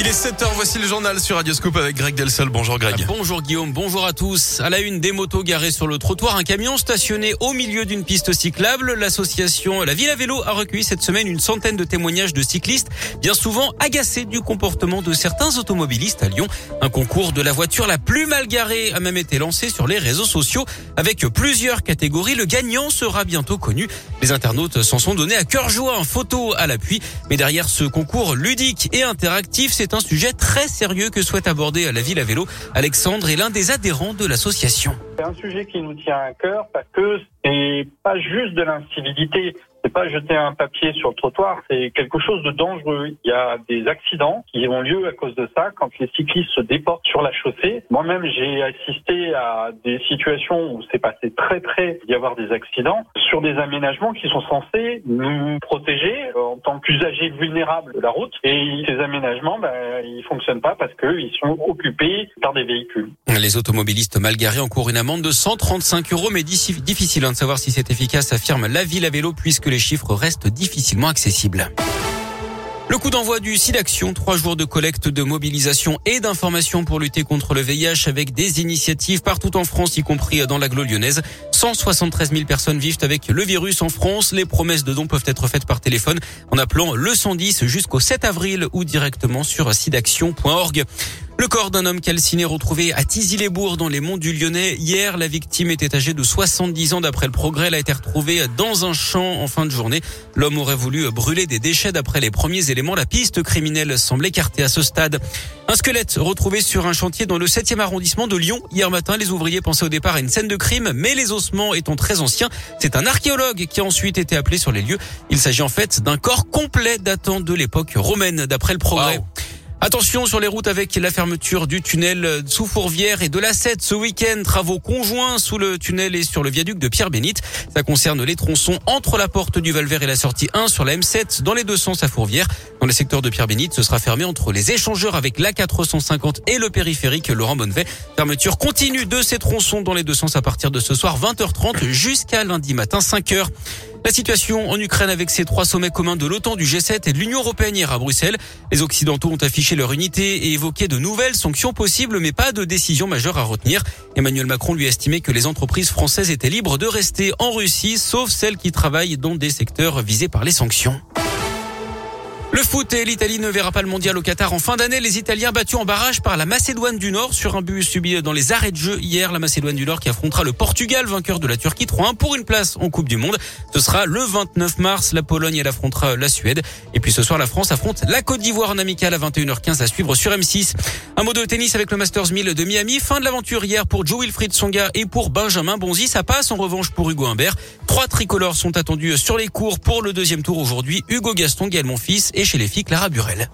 Il est 7h, voici le journal sur Radioscope avec Greg Delsol. Bonjour Greg. Bonjour Guillaume, bonjour à tous. À la une des motos garées sur le trottoir, un camion stationné au milieu d'une piste cyclable. L'association La Ville à Vélo a recueilli cette semaine une centaine de témoignages de cyclistes, bien souvent agacés du comportement de certains automobilistes à Lyon. Un concours de la voiture la plus mal garée a même été lancé sur les réseaux sociaux avec plusieurs catégories. Le gagnant sera bientôt connu. Les internautes s'en sont donnés à cœur joie, en photo à l'appui. Mais derrière ce concours ludique et interactif, c'est c'est un sujet très sérieux que souhaite aborder la ville à vélo. Alexandre est l'un des adhérents de l'association. C'est un sujet qui nous tient à cœur parce que c'est pas juste de l'incivilité, c'est pas jeter un papier sur le trottoir, c'est quelque chose de dangereux. Il y a des accidents qui ont lieu à cause de ça quand les cyclistes se déportent sur la chaussée. Moi-même, j'ai assisté à des situations où c'est passé très près d'y avoir des accidents sur des aménagements qui sont censés nous protéger euh, en tant qu'usagers vulnérables de la route. Et ces aménagements, ben, ils fonctionnent pas parce qu'ils sont occupés par des véhicules. Les automobilistes mal garés encourent une amende de 135 euros, mais difficile hein, de savoir si c'est efficace, affirme la ville à vélo, puisque les chiffres restent difficilement accessibles. Le coup d'envoi du SIDAction, trois jours de collecte, de mobilisation et d'information pour lutter contre le VIH avec des initiatives partout en France, y compris dans l'agglo lyonnaise. 173 000 personnes vivent avec le virus en France. Les promesses de dons peuvent être faites par téléphone en appelant le 110 jusqu'au 7 avril ou directement sur sidaction.org. Le corps d'un homme calciné retrouvé à Tizy-les-Bourgs dans les monts du Lyonnais. Hier, la victime était âgée de 70 ans. D'après le progrès, elle a été retrouvée dans un champ en fin de journée. L'homme aurait voulu brûler des déchets d'après les premiers éléments. La piste criminelle semble écartée à ce stade. Un squelette retrouvé sur un chantier dans le 7e arrondissement de Lyon. Hier matin, les ouvriers pensaient au départ à une scène de crime, mais les ossements étant très anciens, c'est un archéologue qui a ensuite été appelé sur les lieux. Il s'agit en fait d'un corps complet datant de l'époque romaine, d'après le progrès. Attention sur les routes avec la fermeture du tunnel sous Fourvière et de la 7 ce week-end. Travaux conjoints sous le tunnel et sur le viaduc de Pierre-Bénite. Ça concerne les tronçons entre la porte du Valvert et la sortie 1 sur la M7 dans les deux sens à Fourvière. Dans le secteur de Pierre-Bénite, ce sera fermé entre les échangeurs avec la 450 et le périphérique Laurent Bonnevet. Fermeture continue de ces tronçons dans les deux sens à partir de ce soir 20h30 jusqu'à lundi matin 5h. La situation en Ukraine avec ces trois sommets communs de l'OTAN, du G7 et de l'Union européenne hier à Bruxelles. Les Occidentaux ont affiché leur unité et évoqué de nouvelles sanctions possibles, mais pas de décision majeure à retenir. Emmanuel Macron lui a estimé que les entreprises françaises étaient libres de rester en Russie, sauf celles qui travaillent dans des secteurs visés par les sanctions. Le foot et l'Italie ne verra pas le mondial au Qatar en fin d'année. Les Italiens battus en barrage par la Macédoine du Nord sur un but subi dans les arrêts de jeu hier. La Macédoine du Nord qui affrontera le Portugal, vainqueur de la Turquie 3-1 pour une place en Coupe du Monde. Ce sera le 29 mars. La Pologne, elle affrontera la Suède. Et puis ce soir, la France affronte la Côte d'Ivoire en amical à 21h15 à suivre sur M6. Un mot de tennis avec le Masters 1000 de Miami. Fin de l'aventure hier pour Joe Wilfried Songa et pour Benjamin Bonzi. Ça passe en revanche pour Hugo Humbert. Trois tricolores sont attendus sur les cours pour le deuxième tour aujourd'hui. Hugo Gaston, Gaël Monfils et chez les filles Clara Burel.